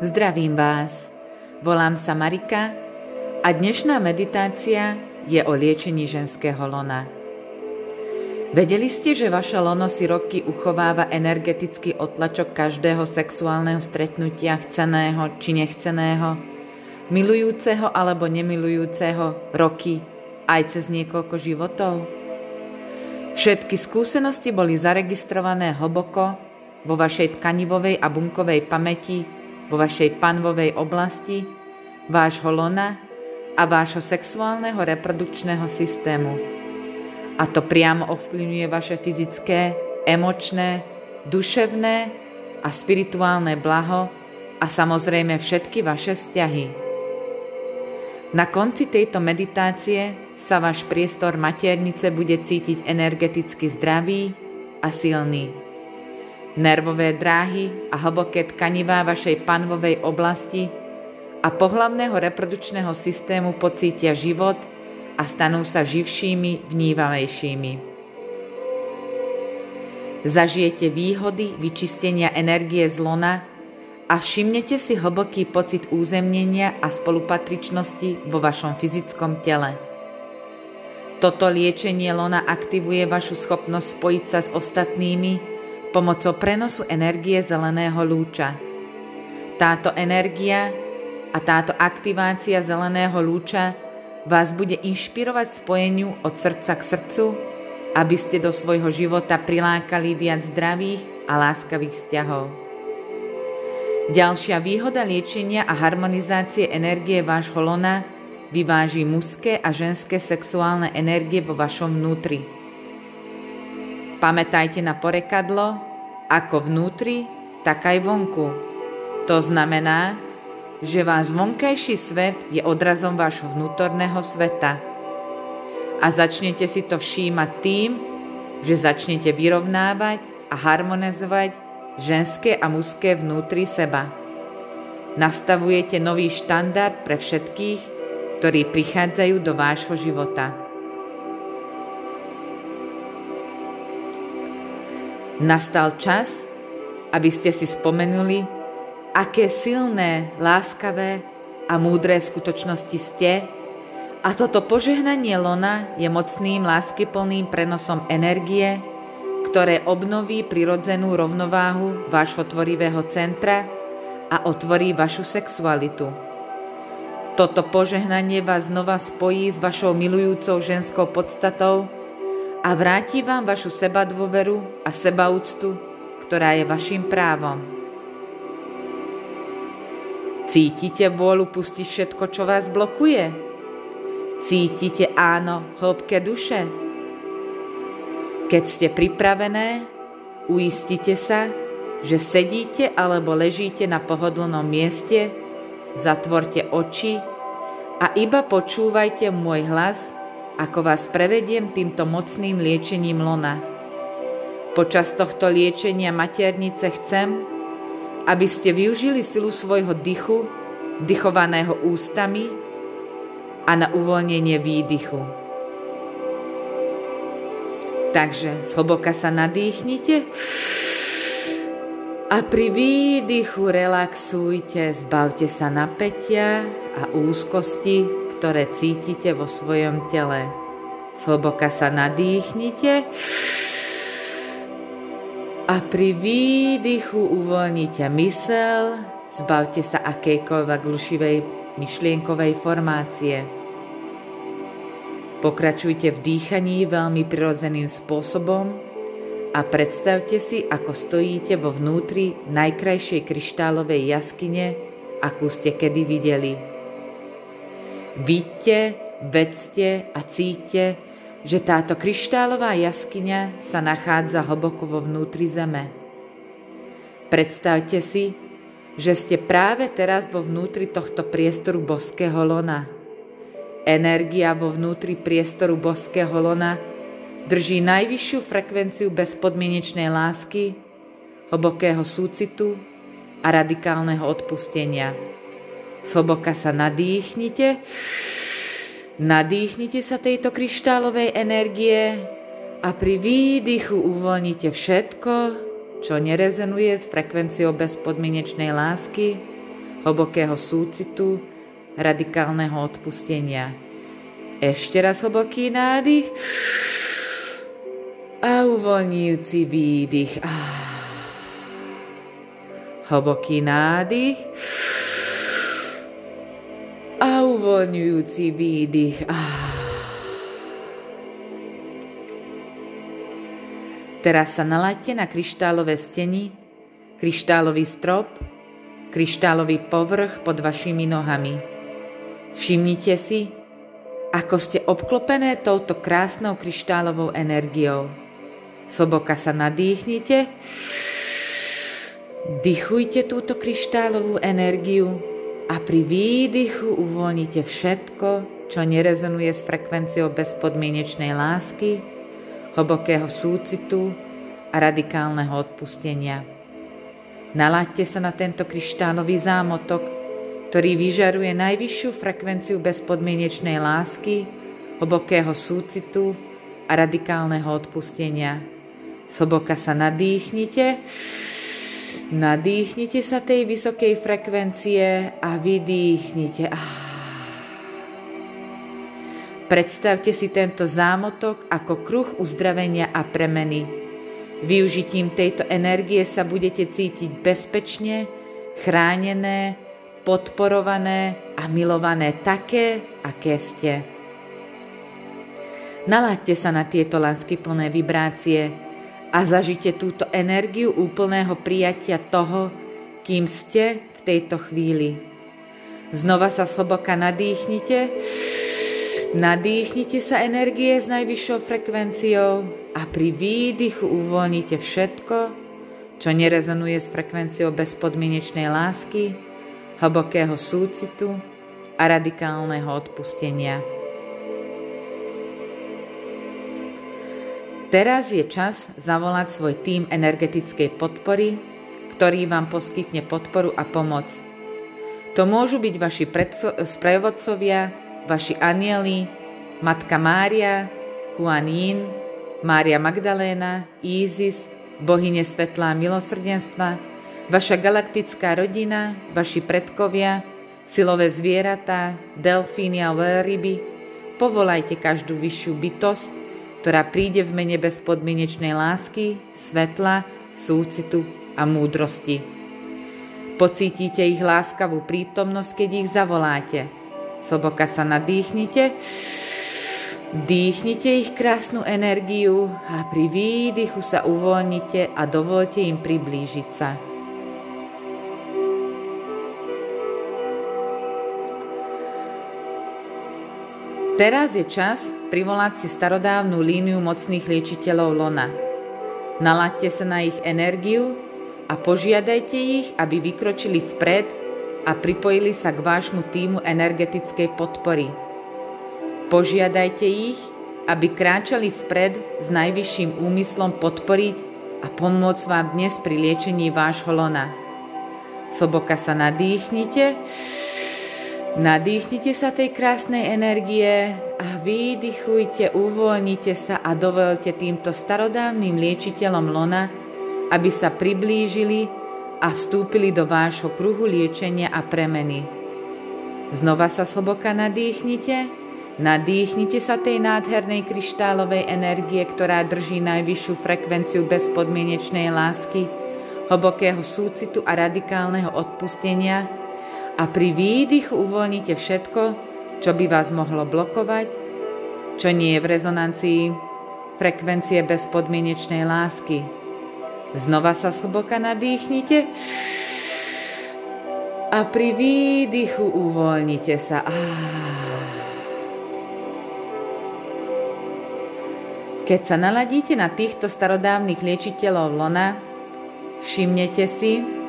Zdravím vás. Volám sa Marika a dnešná meditácia je o liečení ženského lona. Vedeli ste, že vaše lono si roky uchováva energetický otlačok každého sexuálneho stretnutia, chceného či nechceného, milujúceho alebo nemilujúceho roky aj cez niekoľko životov? Všetky skúsenosti boli zaregistrované hlboko vo vašej tkanivovej a bunkovej pamäti vo vašej panvovej oblasti, vášho lona a vášho sexuálneho reprodukčného systému. A to priamo ovplyvňuje vaše fyzické, emočné, duševné a spirituálne blaho a samozrejme všetky vaše vzťahy. Na konci tejto meditácie sa váš priestor maternice bude cítiť energeticky zdravý a silný. Nervové dráhy a hlboké tkanivá vašej panvovej oblasti a pohlavného reprodukčného systému pocítia život a stanú sa živšími, vnívavejšími. Zažijete výhody vyčistenia energie z lona a všimnete si hlboký pocit územnenia a spolupatričnosti vo vašom fyzickom tele. Toto liečenie lona aktivuje vašu schopnosť spojiť sa s ostatnými pomocou prenosu energie zeleného lúča. Táto energia a táto aktivácia zeleného lúča vás bude inšpirovať spojeniu od srdca k srdcu, aby ste do svojho života prilákali viac zdravých a láskavých vzťahov. Ďalšia výhoda liečenia a harmonizácie energie vášho lona vyváži mužské a ženské sexuálne energie vo vašom vnútri. Pamätajte na porekadlo, ako vnútri, tak aj vonku. To znamená, že váš vonkajší svet je odrazom vášho vnútorného sveta. A začnete si to všímať tým, že začnete vyrovnávať a harmonizovať ženské a mužské vnútri seba. Nastavujete nový štandard pre všetkých, ktorí prichádzajú do vášho života. Nastal čas, aby ste si spomenuli, aké silné, láskavé a múdre skutočnosti ste a toto požehnanie lona je mocným, láskyplným prenosom energie, ktoré obnoví prirodzenú rovnováhu vášho tvorivého centra a otvorí vašu sexualitu. Toto požehnanie vás znova spojí s vašou milujúcou ženskou podstatou, a vráti vám vašu sebadôveru a sebaúctu, ktorá je vašim právom. Cítite vôľu pustiť všetko, čo vás blokuje? Cítite áno hĺbke duše? Keď ste pripravené, uistite sa, že sedíte alebo ležíte na pohodlnom mieste, zatvorte oči a iba počúvajte môj hlas – ako vás prevediem týmto mocným liečením lona. Počas tohto liečenia maternice chcem, aby ste využili silu svojho dychu, dychovaného ústami a na uvoľnenie výdychu. Takže zhlboka sa nadýchnite a pri výdychu relaxujte, zbavte sa napätia a úzkosti, ktoré cítite vo svojom tele. Slboka sa nadýchnite a pri výdychu uvoľnite mysel, zbavte sa akejkoľvek lušivej myšlienkovej formácie. Pokračujte v dýchaní veľmi prirodzeným spôsobom a predstavte si, ako stojíte vo vnútri najkrajšej kryštálovej jaskyne, akú ste kedy videli. Vidte, vedzte a cíte, že táto kryštálová jaskyňa sa nachádza hlboko vo vnútri zeme. Predstavte si, že ste práve teraz vo vnútri tohto priestoru boského lona. Energia vo vnútri priestoru boského lona drží najvyššiu frekvenciu bezpodmienečnej lásky, hlbokého súcitu a radikálneho odpustenia. Slboka sa nadýchnite. Nadýchnite sa tejto kryštálovej energie a pri výdychu uvoľnite všetko, čo nerezonuje s frekvenciou bezpodmienečnej lásky, hlbokého súcitu, radikálneho odpustenia. Ešte raz hlboký nádych a uvoľňujúci výdych. Hlboký nádych a uvoľňujúci výdych. Teraz sa nalaďte na kryštálové steny, kryštálový strop, kryštálový povrch pod vašimi nohami. Všimnite si, ako ste obklopené touto krásnou kryštálovou energiou. Sloboka sa nadýchnite, dychujte túto kryštálovú energiu a pri výdychu uvoľnite všetko, čo nerezonuje s frekvenciou bezpodmienečnej lásky, hlbokého súcitu a radikálneho odpustenia. Nalaďte sa na tento kryštálový zámotok, ktorý vyžaruje najvyššiu frekvenciu bezpodmienečnej lásky, hlbokého súcitu a radikálneho odpustenia. Sloboka sa nadýchnite, nadýchnite sa tej vysokej frekvencie a vydýchnite. Predstavte si tento zámotok ako kruh uzdravenia a premeny. Využitím tejto energie sa budete cítiť bezpečne, chránené, podporované a milované také, aké ste. Nalaďte sa na tieto láskyplné vibrácie a zažite túto energiu úplného prijatia toho, kým ste v tejto chvíli. Znova sa sloboka nadýchnite, nadýchnite sa energie s najvyššou frekvenciou a pri výdychu uvoľnite všetko, čo nerezonuje s frekvenciou bezpodmienečnej lásky, hlbokého súcitu a radikálneho odpustenia. Teraz je čas zavolať svoj tým energetickej podpory, ktorý vám poskytne podporu a pomoc. To môžu byť vaši sprevodcovia, vaši anieli, Matka Mária, Kuan Yin, Mária Magdaléna, Isis, bohyne svetlá milosrdenstva, Vaša galaktická rodina, vaši predkovia, silové zvieratá, delfíny a veľryby, povolajte každú vyššiu bytosť, ktorá príde v mene bezpodmienečnej lásky, svetla, súcitu a múdrosti. Pocítite ich láskavú prítomnosť, keď ich zavoláte. Sloboka sa nadýchnite, dýchnite ich krásnu energiu a pri výdychu sa uvoľnite a dovolte im priblížiť sa. Teraz je čas privolať si starodávnu líniu mocných liečiteľov Lona. Nalaďte sa na ich energiu a požiadajte ich, aby vykročili vpred a pripojili sa k vášmu týmu energetickej podpory. Požiadajte ich, aby kráčali vpred s najvyšším úmyslom podporiť a pomôcť vám dnes pri liečení vášho lona. Sloboka sa nadýchnite Nadýchnite sa tej krásnej energie a vydychujte, uvoľnite sa a dovolte týmto starodávnym liečiteľom lona, aby sa priblížili a vstúpili do vášho kruhu liečenia a premeny. Znova sa sloboka nadýchnite, nadýchnite sa tej nádhernej kryštálovej energie, ktorá drží najvyššiu frekvenciu bezpodmienečnej lásky, hlbokého súcitu a radikálneho odpustenia, a pri výdychu uvoľnite všetko, čo by vás mohlo blokovať, čo nie je v rezonancii frekvencie bezpodmienečnej lásky. Znova sa slboka nadýchnite a pri výdychu uvoľnite sa. Keď sa naladíte na týchto starodávnych liečiteľov lona, všimnete si,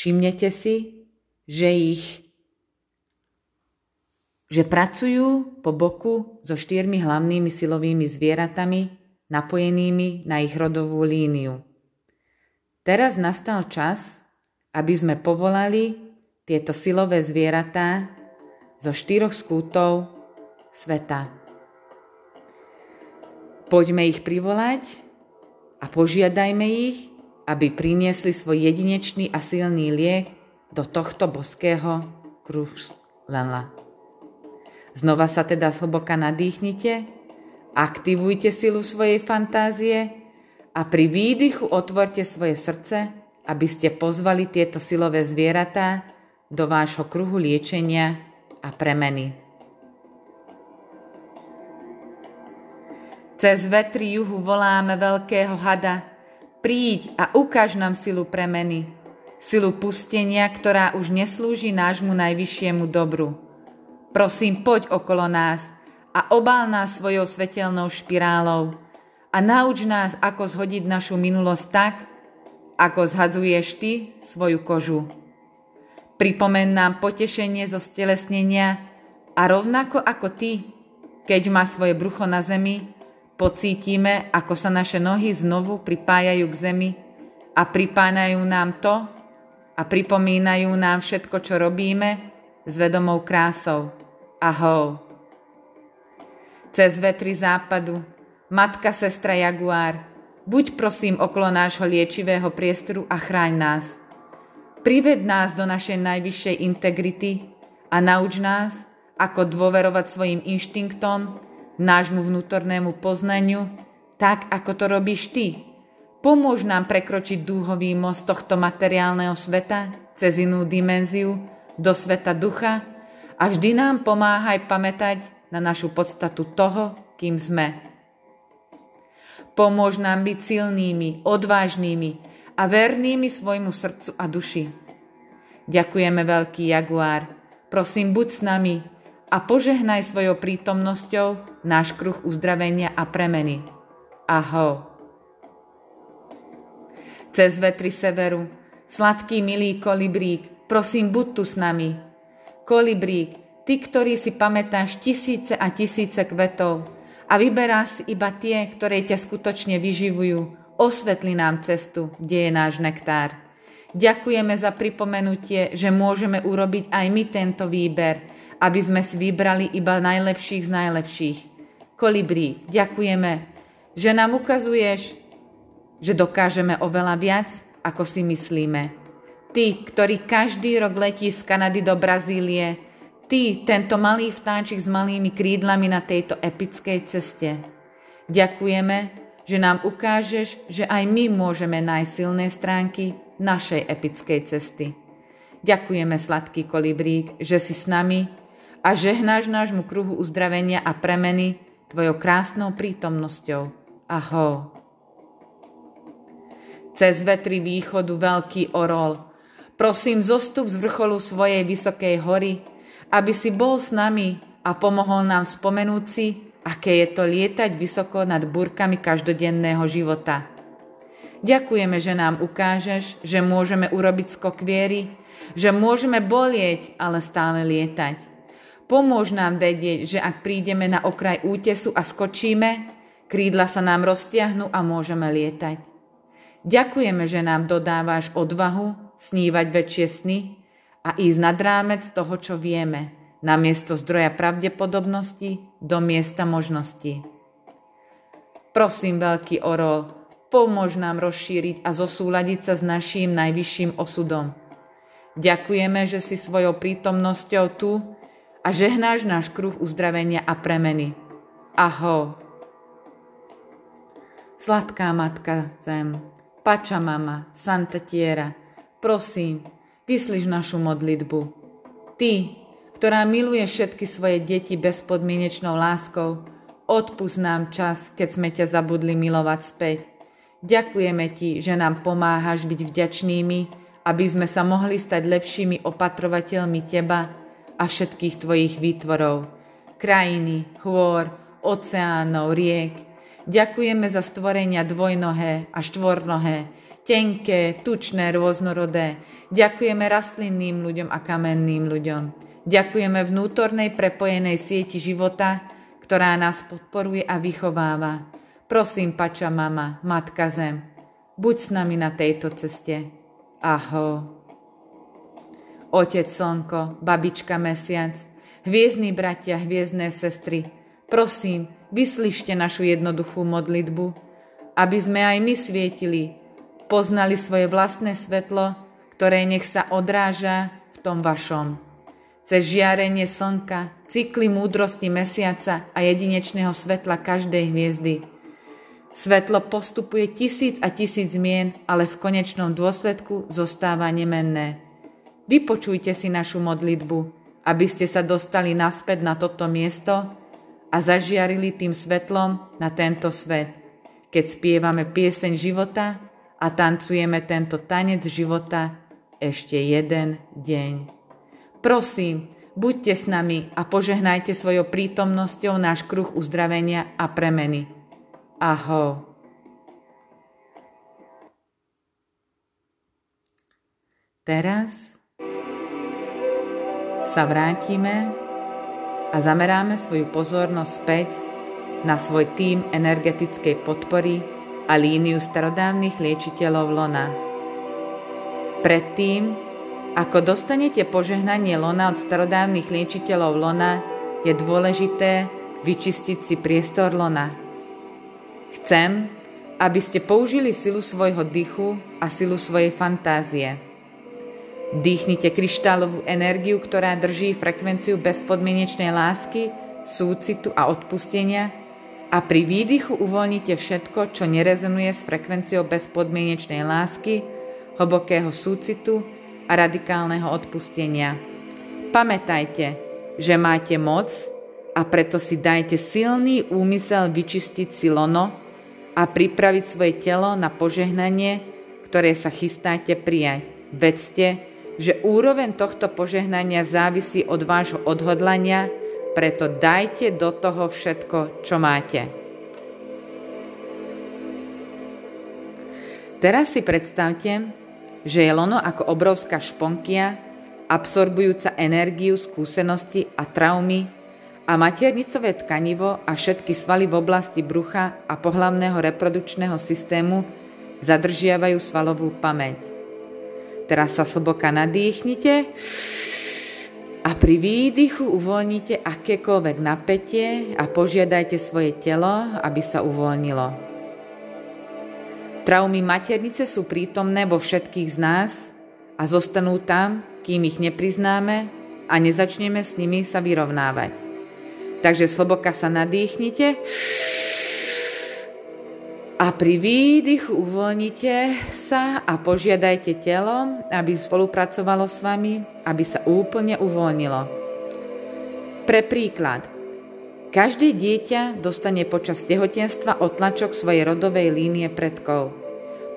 Všimnete si, že ich že pracujú po boku so štyrmi hlavnými silovými zvieratami napojenými na ich rodovú líniu. Teraz nastal čas, aby sme povolali tieto silové zvieratá zo štyroch skútov sveta. Poďme ich privolať a požiadajme ich, aby priniesli svoj jedinečný a silný liek do tohto boského krušlala. Znova sa teda zhlboka nadýchnite, aktivujte silu svojej fantázie a pri výdychu otvorte svoje srdce, aby ste pozvali tieto silové zvieratá do vášho kruhu liečenia a premeny. Cez vetri juhu voláme veľkého hada, príď a ukáž nám silu premeny, silu pustenia, ktorá už neslúži nášmu najvyššiemu dobru. Prosím, poď okolo nás a obál nás svojou svetelnou špirálou a nauč nás, ako zhodiť našu minulosť tak, ako zhadzuješ ty svoju kožu. Pripomen nám potešenie zo stelesnenia a rovnako ako ty, keď má svoje brucho na zemi, Pocítime, ako sa naše nohy znovu pripájajú k zemi a pripájajú nám to a pripomínajú nám všetko, čo robíme s vedomou krásou. Ahoj. Cez vetry západu, matka, sestra Jaguár, buď prosím okolo nášho liečivého priestoru a chráň nás. Prived nás do našej najvyššej integrity a nauč nás, ako dôverovať svojim inštinktom, nášmu vnútornému poznaniu, tak ako to robíš ty. Pomôž nám prekročiť dúhový most tohto materiálneho sveta cez inú dimenziu do sveta ducha a vždy nám pomáhaj pamätať na našu podstatu toho, kým sme. Pomôž nám byť silnými, odvážnými a vernými svojmu srdcu a duši. Ďakujeme, veľký jaguár. Prosím, buď s nami, a požehnaj svojou prítomnosťou náš kruh uzdravenia a premeny. Aho. Cez vetry severu, sladký milý kolibrík, prosím, buď tu s nami. Kolibrík, ty, ktorý si pamätáš tisíce a tisíce kvetov a vyberáš si iba tie, ktoré ťa skutočne vyživujú, osvetli nám cestu, kde je náš nektár. Ďakujeme za pripomenutie, že môžeme urobiť aj my tento výber, aby sme si vybrali iba najlepších z najlepších. Kolibrí, ďakujeme, že nám ukazuješ, že dokážeme oveľa viac, ako si myslíme. Ty, ktorý každý rok letí z Kanady do Brazílie, ty, tento malý vtáčik s malými krídlami na tejto epickej ceste. Ďakujeme, že nám ukážeš, že aj my môžeme nájsť silné stránky našej epickej cesty. Ďakujeme, sladký kolibrík, že si s nami a žehnáš nášmu kruhu uzdravenia a premeny Tvojou krásnou prítomnosťou. Aho. Cez vetri východu veľký orol. Prosím, zostup z vrcholu svojej vysokej hory, aby si bol s nami a pomohol nám spomenúť si, aké je to lietať vysoko nad búrkami každodenného života. Ďakujeme, že nám ukážeš, že môžeme urobiť skok viery, že môžeme bolieť, ale stále lietať. Pomôž nám vedieť, že ak prídeme na okraj útesu a skočíme, krídla sa nám roztiahnu a môžeme lietať. Ďakujeme, že nám dodávaš odvahu snívať väčšie sny a ísť nad rámec toho, čo vieme, na miesto zdroja pravdepodobnosti do miesta možností. Prosím, veľký orol, pomôž nám rozšíriť a zosúľadiť sa s naším najvyšším osudom. Ďakujeme, že si svojou prítomnosťou tu a žehnáš náš kruh uzdravenia a premeny. Aho. Sladká matka zem, pača mama, Santa Tiera, prosím, vyslíš našu modlitbu. Ty, ktorá miluje všetky svoje deti bezpodmienečnou láskou, odpust nám čas, keď sme ťa zabudli milovať späť. Ďakujeme ti, že nám pomáhaš byť vďačnými, aby sme sa mohli stať lepšími opatrovateľmi teba, a všetkých tvojich výtvorov, krajiny, chôr, oceánov, riek. Ďakujeme za stvorenia dvojnohé a štvornohé, tenké, tučné, rôznorodé. Ďakujeme rastlinným ľuďom a kamenným ľuďom. Ďakujeme vnútornej prepojenej sieti života, ktorá nás podporuje a vychováva. Prosím, pača mama, matka zem, buď s nami na tejto ceste. Aho otec slnko, babička mesiac, hviezdní bratia, hviezdne sestry, prosím, vyslyšte našu jednoduchú modlitbu, aby sme aj my svietili poznali svoje vlastné svetlo, ktoré nech sa odráža v tom vašom. Cez žiarenie slnka, cykly múdrosti mesiaca a jedinečného svetla každej hviezdy. Svetlo postupuje tisíc a tisíc zmien, ale v konečnom dôsledku zostáva nemenné. Vypočujte si našu modlitbu, aby ste sa dostali naspäť na toto miesto a zažiarili tým svetlom na tento svet. Keď spievame pieseň života a tancujeme tento tanec života ešte jeden deň. Prosím, buďte s nami a požehnajte svojou prítomnosťou náš kruh uzdravenia a premeny. Aho. Teraz sa vrátime a zameráme svoju pozornosť späť na svoj tým energetickej podpory a líniu starodávnych liečiteľov Lona. Predtým, ako dostanete požehnanie lona od starodávnych liečiteľov lona, je dôležité vyčistiť si priestor lona. Chcem, aby ste použili silu svojho dychu a silu svojej fantázie. Dýchnite kryštálovú energiu, ktorá drží frekvenciu bezpodmienečnej lásky, súcitu a odpustenia a pri výdychu uvoľnite všetko, čo nerezonuje s frekvenciou bezpodmienečnej lásky, hlbokého súcitu a radikálneho odpustenia. Pamätajte, že máte moc a preto si dajte silný úmysel vyčistiť si lono a pripraviť svoje telo na požehnanie, ktoré sa chystáte prijať. Vedzte, že úroveň tohto požehnania závisí od vášho odhodlania, preto dajte do toho všetko, čo máte. Teraz si predstavte, že je lono ako obrovská šponkia, absorbujúca energiu, skúsenosti a traumy a maternicové tkanivo a všetky svaly v oblasti brucha a pohlavného reprodukčného systému zadržiavajú svalovú pamäť. Teraz sa sloboka nadýchnite a pri výdychu uvoľnite akékoľvek napätie a požiadajte svoje telo, aby sa uvoľnilo. Traumy maternice sú prítomné vo všetkých z nás a zostanú tam, kým ich nepriznáme a nezačneme s nimi sa vyrovnávať. Takže sloboka sa nadýchnite a pri výdychu uvoľnite sa a požiadajte telo, aby spolupracovalo s vami, aby sa úplne uvoľnilo. Pre príklad, Každé dieťa dostane počas tehotenstva otlačok svojej rodovej línie predkov.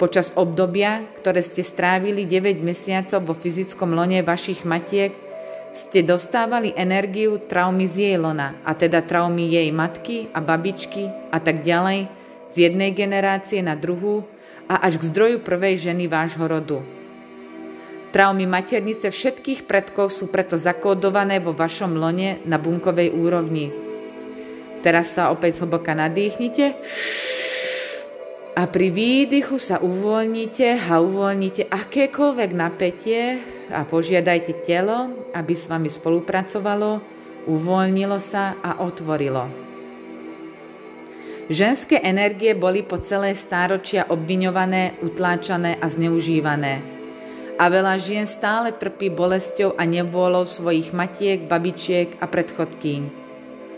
Počas obdobia, ktoré ste strávili 9 mesiacov vo fyzickom lone vašich matiek, ste dostávali energiu traumy z jej lona, a teda traumy jej matky a babičky a tak ďalej, z jednej generácie na druhú a až k zdroju prvej ženy vášho rodu. Traumy maternice všetkých predkov sú preto zakódované vo vašom lone na bunkovej úrovni. Teraz sa opäť hlboka nadýchnite a pri výdychu sa uvoľnite a uvoľnite akékoľvek napätie a požiadajte telo, aby s vami spolupracovalo, uvoľnilo sa a otvorilo. Ženské energie boli po celé stáročia obviňované, utláčané a zneužívané. A veľa žien stále trpí bolesťou a nevôľou svojich matiek, babičiek a predchodkýň.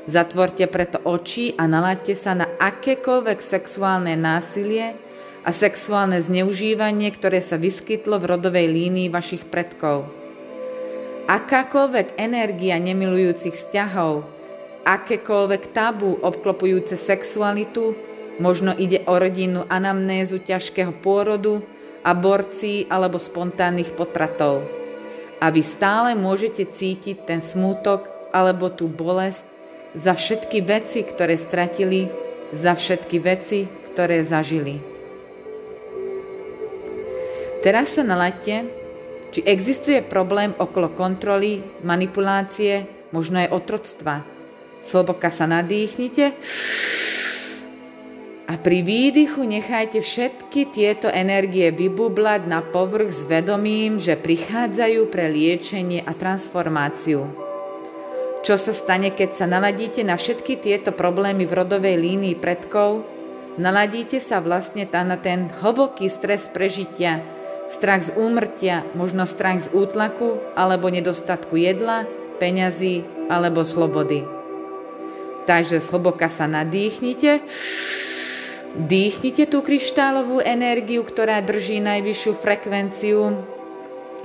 Zatvorte preto oči a nalaďte sa na akékoľvek sexuálne násilie a sexuálne zneužívanie, ktoré sa vyskytlo v rodovej línii vašich predkov. Akákoľvek energia nemilujúcich vzťahov, akékoľvek tabu obklopujúce sexualitu, možno ide o rodinnú anamnézu ťažkého pôrodu, aborcií alebo spontánnych potratov. A vy stále môžete cítiť ten smútok alebo tú bolesť, za všetky veci, ktoré stratili, za všetky veci, ktoré zažili. Teraz sa nalaďte, či existuje problém okolo kontroly, manipulácie, možno aj otroctva. Sloboka sa nadýchnite a pri výdychu nechajte všetky tieto energie vybublať na povrch s vedomím, že prichádzajú pre liečenie a transformáciu. Čo sa stane, keď sa naladíte na všetky tieto problémy v rodovej línii predkov naladíte sa vlastne na ten hlboký stres prežitia, strach z úmrtia, možno strach z útlaku alebo nedostatku jedla, peňazí alebo slobody. Takže zhlboka sa nadýchnite, dýchnite tú kryštálovú energiu, ktorá drží najvyššiu frekvenciu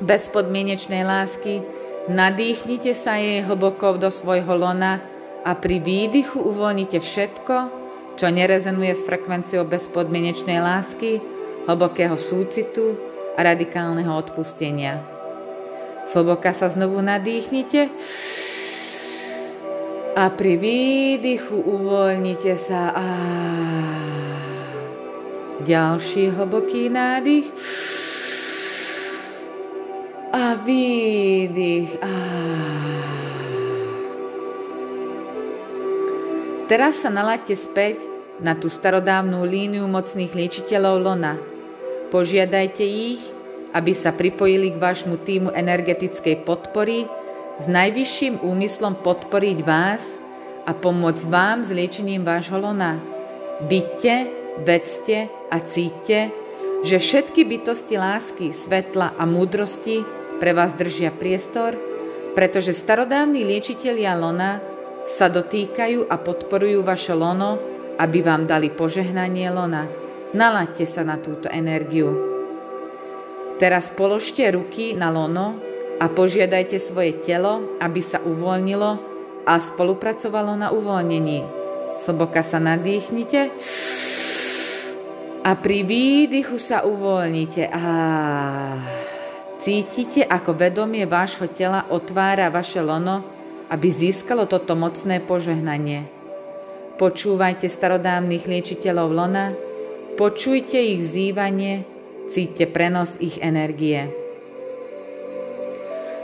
bezpodmienečnej lásky, nadýchnite sa jej hlboko do svojho lona a pri výdychu uvoľnite všetko, čo nerezonuje s frekvenciou bezpodmienečnej lásky, hlbokého súcitu a radikálneho odpustenia. Sloboka sa znovu nadýchnite a pri výdychu uvoľnite sa. A ďalší hlboký nádych a výdych. A Teraz sa nalaďte späť na tú starodávnu líniu mocných liečiteľov Lona. Požiadajte ich, aby sa pripojili k vášmu týmu energetickej podpory s najvyšším úmyslom podporiť vás a pomôcť vám s liečením vášho lona. Byďte, vedzte a cíťte, že všetky bytosti lásky, svetla a múdrosti pre vás držia priestor, pretože starodávni liečitelia lona sa dotýkajú a podporujú vaše lono, aby vám dali požehnanie lona. Nalaďte sa na túto energiu. Teraz položte ruky na lono a požiadajte svoje telo, aby sa uvoľnilo a spolupracovalo na uvoľnení. Sloboka sa nadýchnite a pri výdychu sa uvoľnite. A cítite, ako vedomie vášho tela otvára vaše lono aby získalo toto mocné požehnanie. Počúvajte starodávnych liečiteľov lona, počujte ich vzývanie, cíťte prenos ich energie.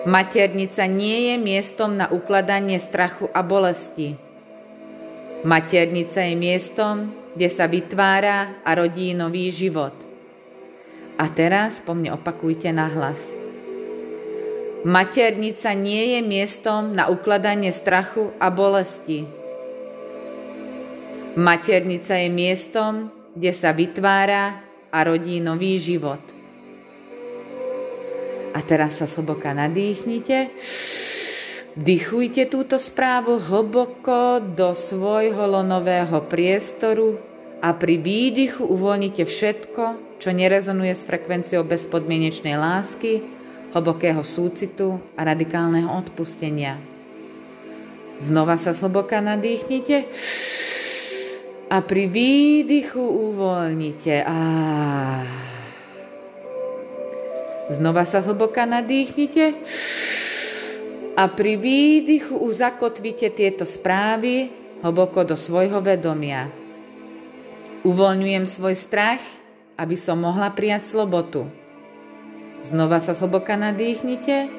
Maternica nie je miestom na ukladanie strachu a bolesti. Maternica je miestom, kde sa vytvára a rodí nový život. A teraz po mne opakujte nahlas. hlas. Maternica nie je miestom na ukladanie strachu a bolesti. Maternica je miestom, kde sa vytvára a rodí nový život. A teraz sa hlboka nadýchnite. Vdychujte túto správu hlboko do svojho lonového priestoru a pri výdychu uvoľnite všetko, čo nerezonuje s frekvenciou bezpodmienečnej lásky, hlbokého súcitu a radikálneho odpustenia. Znova sa zhlboka nadýchnite a pri výdychu uvoľnite. A znova sa zhlboka nadýchnite a pri výdychu uzakotvite tieto správy hlboko do svojho vedomia. Uvoľňujem svoj strach, aby som mohla prijať slobotu. Znova sa hlboka nadýchnite.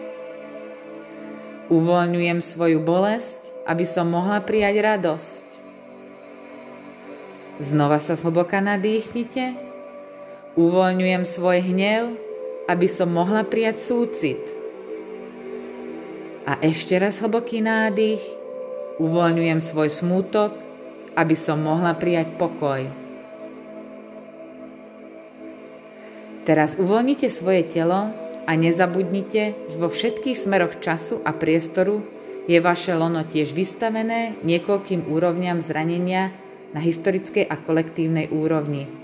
Uvoľňujem svoju bolesť, aby som mohla prijať radosť. Znova sa hlboka nadýchnite. Uvoľňujem svoj hnev, aby som mohla prijať súcit. A ešte raz hlboký nádych. Uvoľňujem svoj smútok, aby som mohla prijať pokoj. Teraz uvoľnite svoje telo a nezabudnite, že vo všetkých smeroch času a priestoru je vaše lono tiež vystavené niekoľkým úrovňam zranenia na historickej a kolektívnej úrovni.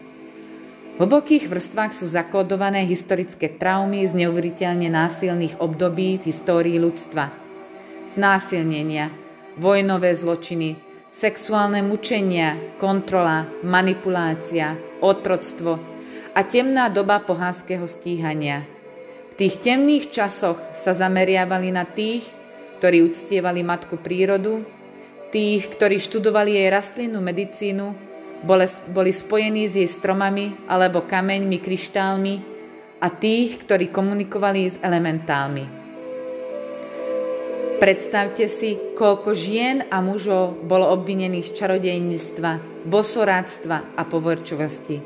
V hlbokých vrstvách sú zakódované historické traumy z neuveriteľne násilných období v histórii ľudstva. Znásilnenia, vojnové zločiny, sexuálne mučenia, kontrola, manipulácia, otroctvo, a temná doba pohánskeho stíhania. V tých temných časoch sa zameriavali na tých, ktorí uctievali matku prírodu, tých, ktorí študovali jej rastlinnú medicínu, boli spojení s jej stromami alebo kameňmi, kryštálmi a tých, ktorí komunikovali s elementálmi. Predstavte si, koľko žien a mužov bolo obvinených z čarodejníctva, bosoráctva a povorčovosti.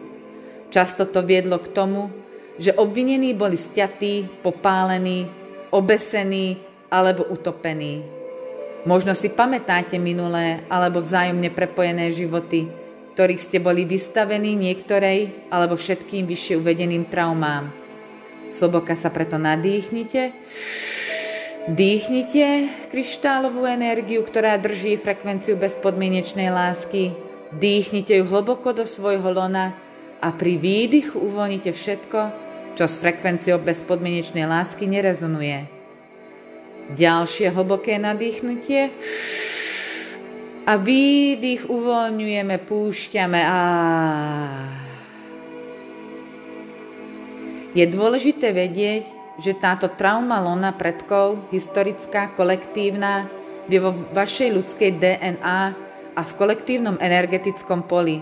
Často to viedlo k tomu, že obvinení boli stiatí, popálení, obesení alebo utopení. Možno si pamätáte minulé alebo vzájomne prepojené životy, ktorých ste boli vystavení niektorej alebo všetkým vyššie uvedeným traumám. Sloboka sa preto nadýchnite. Dýchnite kryštálovú energiu, ktorá drží frekvenciu bezpodmienečnej lásky. Dýchnite ju hlboko do svojho lona a pri výdychu uvoľnite všetko, čo s frekvenciou bezpodmienečnej lásky nerezonuje. Ďalšie hlboké nadýchnutie. A výdych uvoľňujeme, púšťame. A... Je dôležité vedieť, že táto trauma lona predkov, historická, kolektívna, je vo vašej ľudskej DNA a v kolektívnom energetickom poli.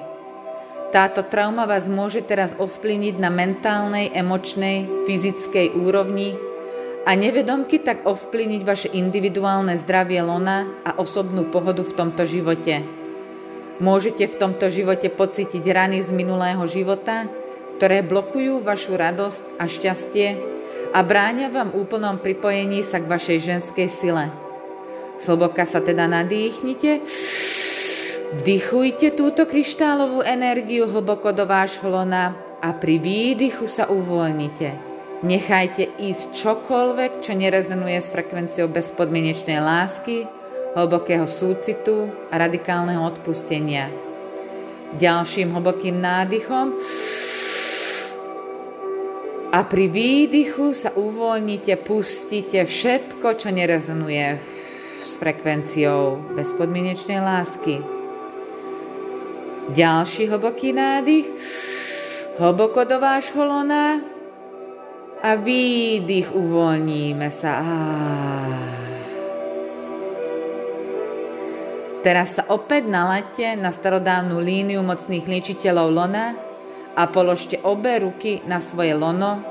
Táto trauma vás môže teraz ovplyvniť na mentálnej, emočnej, fyzickej úrovni a nevedomky tak ovplyvniť vaše individuálne zdravie lona a osobnú pohodu v tomto živote. Môžete v tomto živote pocítiť rany z minulého života, ktoré blokujú vašu radosť a šťastie a bráňa vám úplnom pripojení sa k vašej ženskej sile. Sloboka sa teda nadýchnite, vdychujte túto kryštálovú energiu hlboko do vášho lona a pri výdychu sa uvoľnite. Nechajte ísť čokoľvek, čo nerezonuje s frekvenciou bezpodmienečnej lásky, hlbokého súcitu a radikálneho odpustenia. Ďalším hlbokým nádychom a pri výdychu sa uvoľnite, pustíte všetko, čo nerezonuje s frekvenciou bezpodmienečnej lásky. Ďalší hlboký nádych, hlboko do vášho lona, a výdych uvoľníme sa. Teraz sa opäť nalaďte na starodávnu líniu mocných liečiteľov lona a položte obe ruky na svoje lono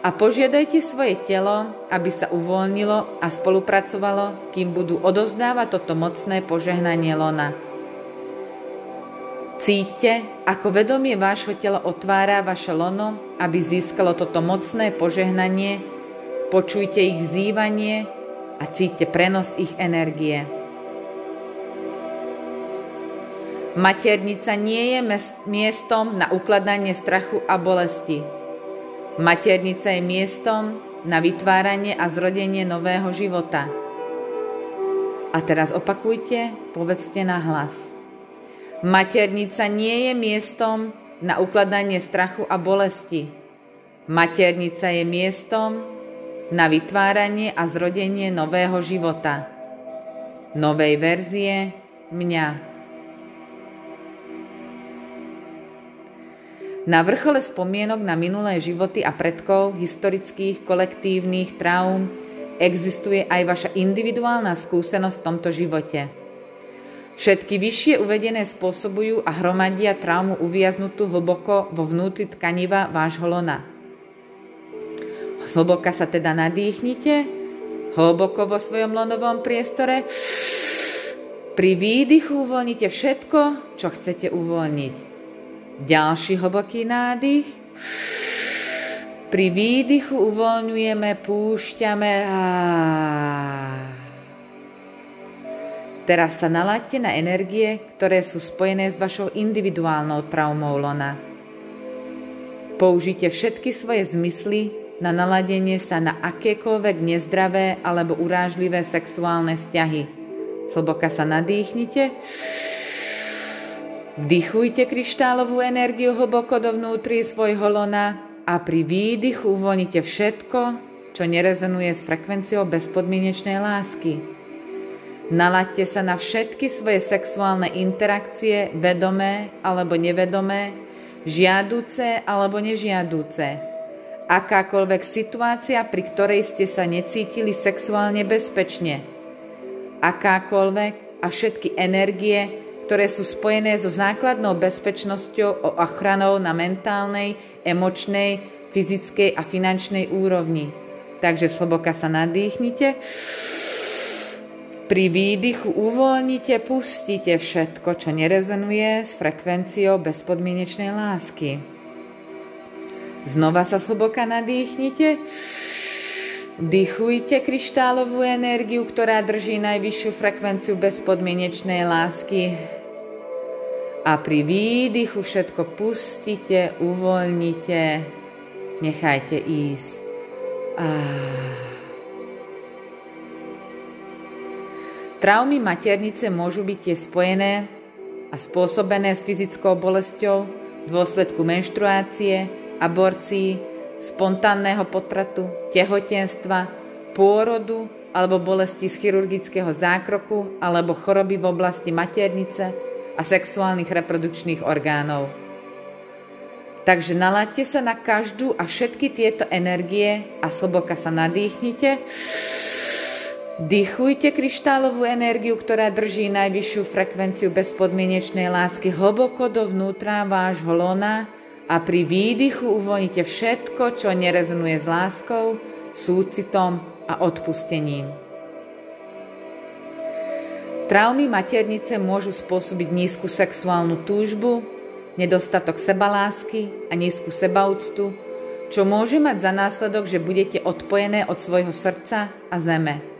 a požiadajte svoje telo, aby sa uvoľnilo a spolupracovalo, kým budú odozdávať toto mocné požehnanie lona. Cíťte, ako vedomie vášho tela otvára vaše lono, aby získalo toto mocné požehnanie, počujte ich vzývanie a cíťte prenos ich energie. Maternica nie je miestom na ukladanie strachu a bolesti. Maternica je miestom na vytváranie a zrodenie nového života. A teraz opakujte, povedzte na hlas. Maternica nie je miestom na ukladanie strachu a bolesti. Maternica je miestom na vytváranie a zrodenie nového života. Novej verzie mňa. Na vrchole spomienok na minulé životy a predkov, historických, kolektívnych traum, existuje aj vaša individuálna skúsenosť v tomto živote – Všetky vyššie uvedené spôsobujú a hromadia traumu uviaznutú hlboko vo vnútri tkaniva vášho lona. Hlboka sa teda nadýchnite, hlboko vo svojom lonovom priestore. Pri výdychu uvoľnite všetko, čo chcete uvoľniť. Ďalší hlboký nádych. Pri výdychu uvoľňujeme, púšťame a Teraz sa nalaďte na energie, ktoré sú spojené s vašou individuálnou traumou lona. Použite všetky svoje zmysly na naladenie sa na akékoľvek nezdravé alebo urážlivé sexuálne vzťahy. Sloboka sa nadýchnite. Vdychujte kryštálovú energiu hlboko dovnútri svojho lona a pri výdychu uvoľnite všetko, čo nerezonuje s frekvenciou bezpodmienečnej lásky. Nalaďte sa na všetky svoje sexuálne interakcie, vedomé alebo nevedomé, žiadúce alebo nežiadúce. Akákoľvek situácia, pri ktorej ste sa necítili sexuálne bezpečne. Akákoľvek a všetky energie, ktoré sú spojené so základnou bezpečnosťou a ochranou na mentálnej, emočnej, fyzickej a finančnej úrovni. Takže sloboka sa nadýchnite. Pri výdychu uvoľnite, pustite všetko, čo nerezonuje s frekvenciou bezpodmienečnej lásky. Znova sa slboka nadýchnite. Vdychujte kryštálovú energiu, ktorá drží najvyššiu frekvenciu bezpodmienečnej lásky. A pri výdychu všetko pustite, uvoľnite, nechajte ísť. Ah. Traumy maternice môžu byť tie spojené a spôsobené s fyzickou bolesťou v dôsledku menštruácie, aborcií, spontánneho potratu, tehotenstva, pôrodu alebo bolesti z chirurgického zákroku alebo choroby v oblasti maternice a sexuálnych reprodukčných orgánov. Takže nalaďte sa na každú a všetky tieto energie a sloboka sa nadýchnite. Dýchujte kryštálovú energiu, ktorá drží najvyššiu frekvenciu bezpodmienečnej lásky hlboko dovnútra vášho lona a pri výdychu uvoľnite všetko, čo nerezonuje s láskou, súcitom a odpustením. Traumy maternice môžu spôsobiť nízku sexuálnu túžbu, nedostatok sebalásky a nízku sebaúctu, čo môže mať za následok, že budete odpojené od svojho srdca a zeme.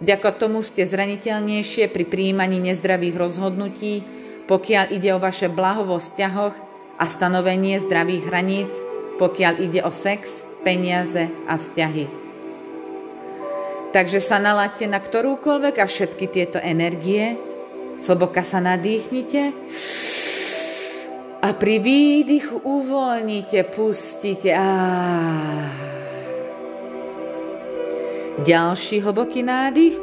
Vďaka tomu ste zraniteľnejšie pri príjmaní nezdravých rozhodnutí, pokiaľ ide o vaše blaho vo vzťahoch a stanovenie zdravých hraníc, pokiaľ ide o sex, peniaze a vzťahy. Takže sa naladte na ktorúkoľvek a všetky tieto energie, slboka sa nadýchnite a pri výdychu uvoľnite, pustite. Ah. Ďalší hlboký nádych.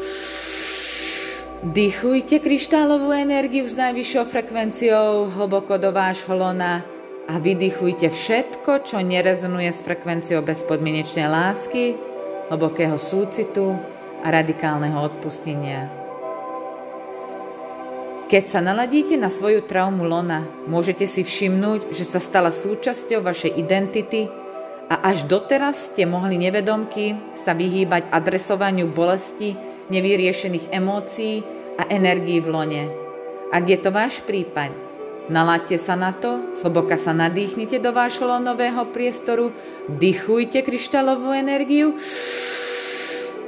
Dýchujte kryštálovú energiu s najvyššou frekvenciou hlboko do vášho lona a vydýchujte všetko, čo nerezonuje s frekvenciou bezpodmienečnej lásky, hlbokého súcitu a radikálneho odpustenia. Keď sa naladíte na svoju traumu lona, môžete si všimnúť, že sa stala súčasťou vašej identity a až doteraz ste mohli nevedomky sa vyhýbať adresovaniu bolesti, nevyriešených emócií a energií v lone. Ak je to váš prípad, naladte sa na to, sloboka sa nadýchnite do vášho lonového priestoru, dychujte kryštálovú energiu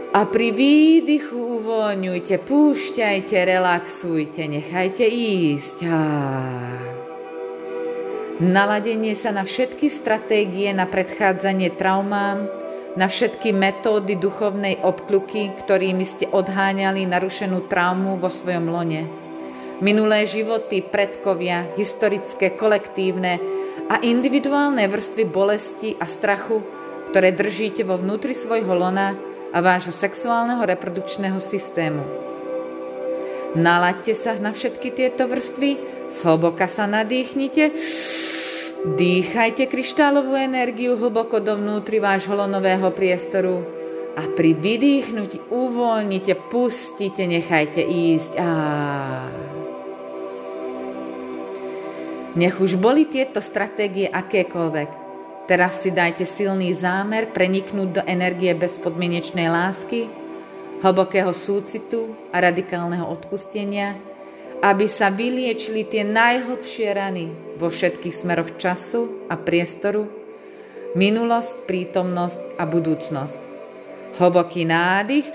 a pri výdychu uvoľňujte, púšťajte, relaxujte, nechajte ísť. Ah. Naladenie sa na všetky stratégie na predchádzanie traumám, na všetky metódy duchovnej obkluky, ktorými ste odháňali narušenú traumu vo svojom lone. Minulé životy, predkovia, historické, kolektívne a individuálne vrstvy bolesti a strachu, ktoré držíte vo vnútri svojho lona a vášho sexuálneho reprodukčného systému. Nalaďte sa na všetky tieto vrstvy, Zhlboka sa nadýchnite. Dýchajte kryštálovú energiu hlboko dovnútri vášho lonového priestoru a pri vydýchnutí uvoľnite, pustite, nechajte ísť. Á. Nech už boli tieto stratégie akékoľvek. Teraz si dajte silný zámer preniknúť do energie bezpodmienečnej lásky, hlbokého súcitu a radikálneho odpustenia – aby sa vyliečili tie najhlbšie rany vo všetkých smeroch času a priestoru, minulosť, prítomnosť a budúcnosť. Hlboký nádych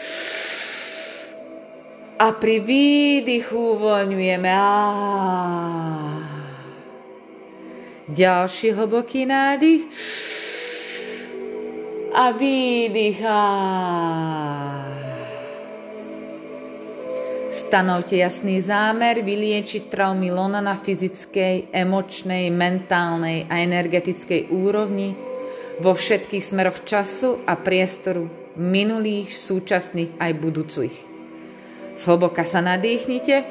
a pri výdychu uvoľňujeme. Ďalší hlboký nádych a výdych. Stanovte jasný zámer vyliečiť traumy lona na fyzickej, emočnej, mentálnej a energetickej úrovni vo všetkých smeroch času a priestoru, minulých, súčasných aj budúcich. Zhlboka sa nadýchnite,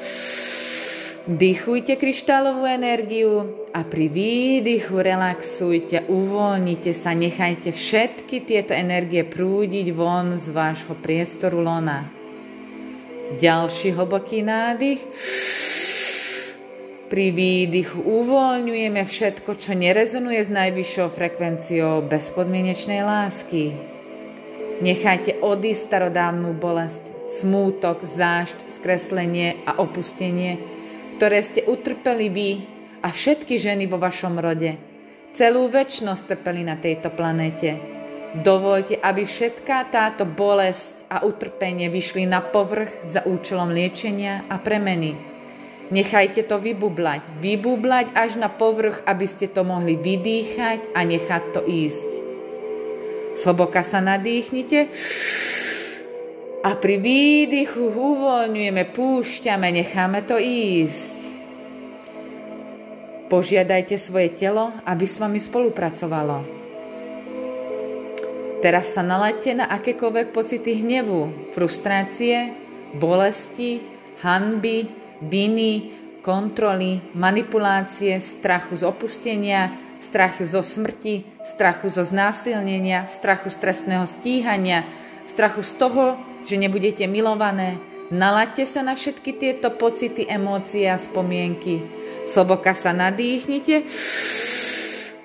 dýchujte kryštálovú energiu a pri výdychu relaxujte, uvoľnite sa, nechajte všetky tieto energie prúdiť von z vášho priestoru lona. Ďalší hlboký nádych. Pri výdychu uvoľňujeme všetko, čo nerezonuje s najvyššou frekvenciou bezpodmienečnej lásky. Nechajte odísť starodávnu bolesť, smútok, zášť, skreslenie a opustenie, ktoré ste utrpeli vy a všetky ženy vo vašom rode. Celú väčšnosť trpeli na tejto planéte Dovolte, aby všetká táto bolesť a utrpenie vyšli na povrch za účelom liečenia a premeny. Nechajte to vybublať. Vybublať až na povrch, aby ste to mohli vydýchať a nechať to ísť. Sloboka sa nadýchnite a pri výdychu uvoľňujeme, púšťame, necháme to ísť. Požiadajte svoje telo, aby s vami spolupracovalo. Teraz sa nalaďte na akékoľvek pocity hnevu, frustrácie, bolesti, hanby, viny, kontroly, manipulácie, strachu z opustenia, strachu zo smrti, strachu zo znásilnenia, strachu z trestného stíhania, strachu z toho, že nebudete milované. Nalaďte sa na všetky tieto pocity, emócie a spomienky. Sloboka sa nadýchnite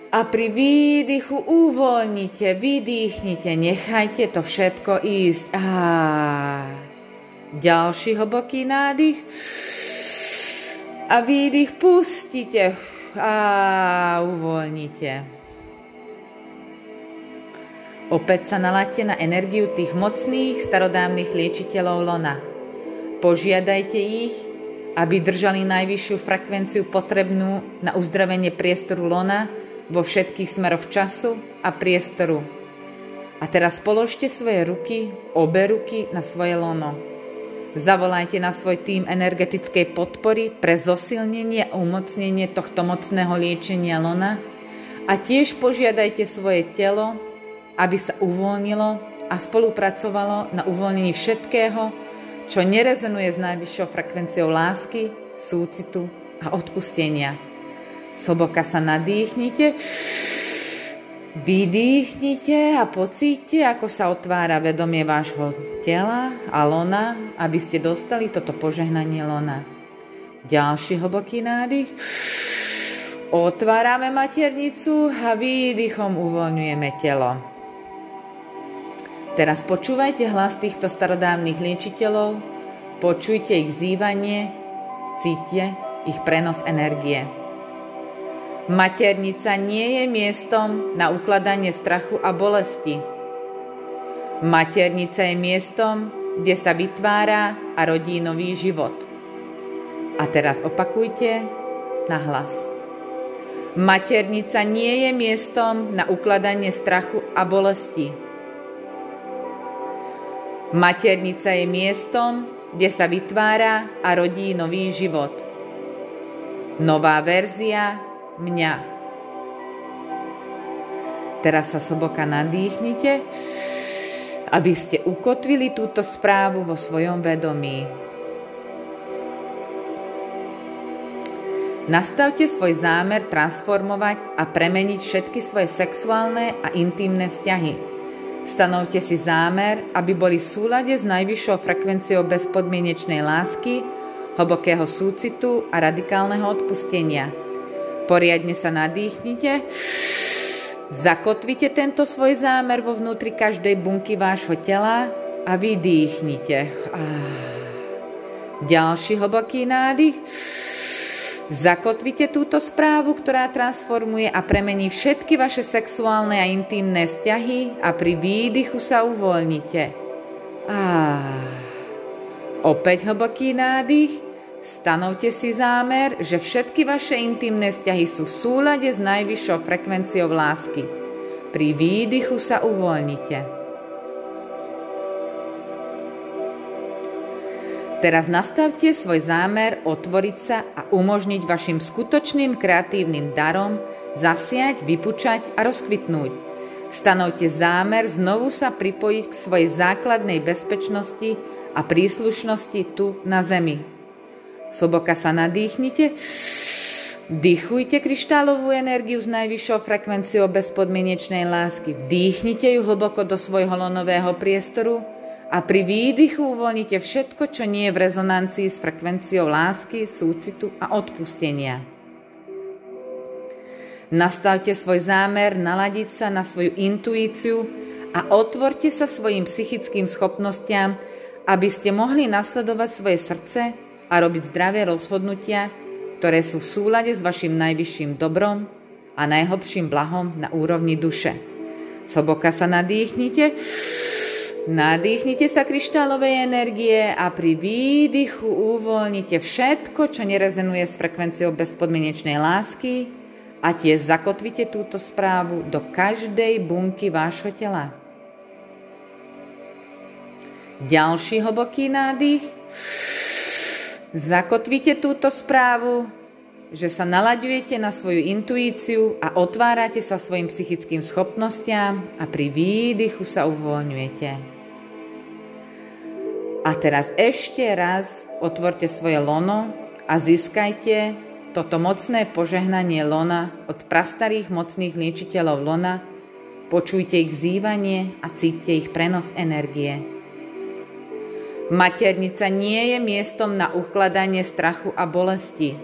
a pri výdychu uvoľnite, vydýchnite, nechajte to všetko ísť. A ďalší hlboký nádych a výdych pustite a uvoľnite. Opäť sa nalaďte na energiu tých mocných starodávnych liečiteľov lona. Požiadajte ich, aby držali najvyššiu frekvenciu potrebnú na uzdravenie priestoru lona vo všetkých smeroch času a priestoru. A teraz položte svoje ruky, obe ruky na svoje lono. Zavolajte na svoj tým energetickej podpory pre zosilnenie a umocnenie tohto mocného liečenia lona a tiež požiadajte svoje telo, aby sa uvoľnilo a spolupracovalo na uvoľnení všetkého, čo nerezonuje s najvyššou frekvenciou lásky, súcitu a odpustenia. Sloboka sa nadýchnite, Vydýchnite a pocíte, ako sa otvára vedomie vášho tela a lona, aby ste dostali toto požehnanie lona. Ďalší hlboký nádych. Otvárame maternicu a výdychom uvoľňujeme telo. Teraz počúvajte hlas týchto starodávnych liečiteľov, počujte ich zývanie, cíte ich prenos energie. Maternica nie je miestom na ukladanie strachu a bolesti. Maternica je miestom, kde sa vytvára a rodí nový život. A teraz opakujte na hlas. Maternica nie je miestom na ukladanie strachu a bolesti. Maternica je miestom, kde sa vytvára a rodí nový život. Nová verzia mňa. Teraz sa soboka nadýchnite, aby ste ukotvili túto správu vo svojom vedomí. Nastavte svoj zámer transformovať a premeniť všetky svoje sexuálne a intimné vzťahy. Stanovte si zámer, aby boli v súlade s najvyššou frekvenciou bezpodmienečnej lásky, hlbokého súcitu a radikálneho odpustenia – Poriadne sa nadýchnite. Zakotvite tento svoj zámer vo vnútri každej bunky vášho tela a vydýchnite. Ďalší hlboký nádych. Zakotvite túto správu, ktorá transformuje a premení všetky vaše sexuálne a intimné vzťahy a pri výdychu sa uvoľnite. A opäť hlboký nádych. Stanovte si zámer, že všetky vaše intimné vzťahy sú v súlade s najvyššou frekvenciou lásky. Pri výdychu sa uvoľnite. Teraz nastavte svoj zámer otvoriť sa a umožniť vašim skutočným kreatívnym darom zasiať, vypučať a rozkvitnúť. Stanovte zámer znovu sa pripojiť k svojej základnej bezpečnosti a príslušnosti tu na Zemi. Sloboka sa nadýchnite. Dýchujte kryštálovú energiu s najvyššou frekvenciou bezpodmienečnej lásky. Vdýchnite ju hlboko do svojho lonového priestoru a pri výdychu uvoľnite všetko, čo nie je v rezonancii s frekvenciou lásky, súcitu a odpustenia. Nastavte svoj zámer naladiť sa na svoju intuíciu a otvorte sa svojim psychickým schopnostiam, aby ste mohli nasledovať svoje srdce a robiť zdravé rozhodnutia, ktoré sú v súlade s vašim najvyšším dobrom a najhlbším blahom na úrovni duše. Soboka sa nadýchnite Nadýchnite sa kryštálovej energie a pri výdychu uvoľnite všetko, čo nerezonuje s frekvenciou bezpodmienečnej lásky a tiež zakotvite túto správu do každej bunky vášho tela. Ďalší hlboký nádych. Zakotvite túto správu, že sa nalaďujete na svoju intuíciu a otvárate sa svojim psychickým schopnostiam a pri výdychu sa uvoľňujete. A teraz ešte raz otvorte svoje lono a získajte toto mocné požehnanie lona od prastarých mocných liečiteľov lona, počujte ich zývanie a cítte ich prenos energie. Maternica nie je miestom na ukladanie strachu a bolesti.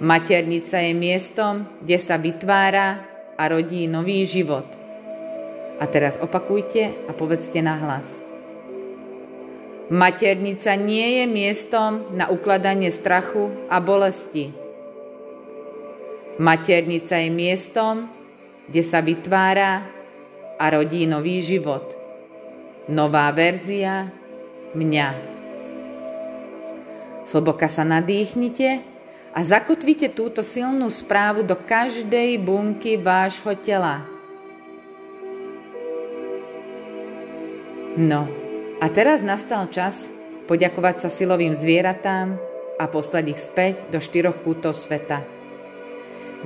Maternica je miestom, kde sa vytvára a rodí nový život. A teraz opakujte a povedzte nahlas. hlas. Maternica nie je miestom na ukladanie strachu a bolesti. Maternica je miestom, kde sa vytvára a rodí nový život. Nová verzia mňa. Sloboka sa nadýchnite a zakotvite túto silnú správu do každej bunky vášho tela. No, a teraz nastal čas poďakovať sa silovým zvieratám a poslať ich späť do štyroch kútov sveta.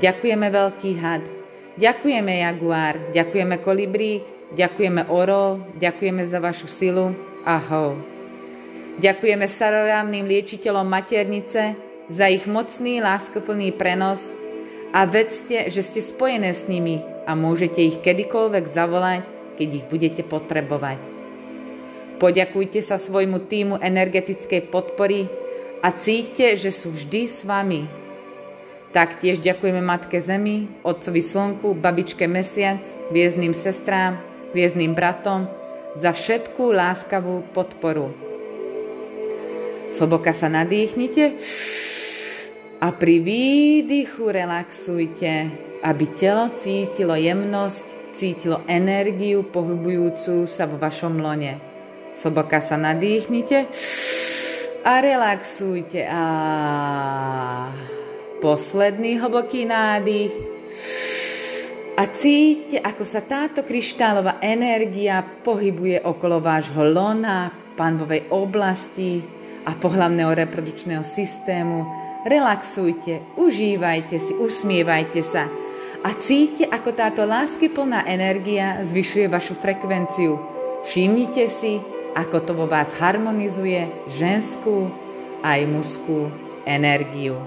Ďakujeme veľký had, ďakujeme jaguár, ďakujeme kolibrík, ďakujeme orol, ďakujeme za vašu silu. Ahoj. Ďakujeme starorávnym liečiteľom maternice za ich mocný, láskoplný prenos a vedzte, že ste spojené s nimi a môžete ich kedykoľvek zavolať, keď ich budete potrebovať. Poďakujte sa svojmu týmu energetickej podpory a cíťte, že sú vždy s vami. Taktiež ďakujeme Matke Zemi, Otcovi Slnku, Babičke Mesiac, viezným sestrám, viezným bratom za všetkú láskavú podporu. Sloboka sa nadýchnite a pri výdychu relaxujte, aby telo cítilo jemnosť, cítilo energiu pohybujúcu sa vo vašom lone. Soboka sa nadýchnite a relaxujte. A posledný hlboký nádych. A cíte, ako sa táto kryštálová energia pohybuje okolo vášho lona, panvovej oblasti a pohlavného reprodukčného systému. Relaxujte, užívajte si, usmievajte sa a cíte, ako táto láskyplná energia zvyšuje vašu frekvenciu. Všimnite si, ako to vo vás harmonizuje ženskú aj mužskú energiu.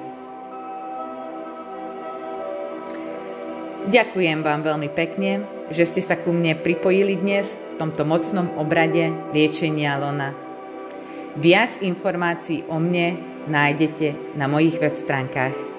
Ďakujem vám veľmi pekne, že ste sa ku mne pripojili dnes v tomto mocnom obrade liečenia lona. Viac informácií o mne nájdete na mojich web stránkach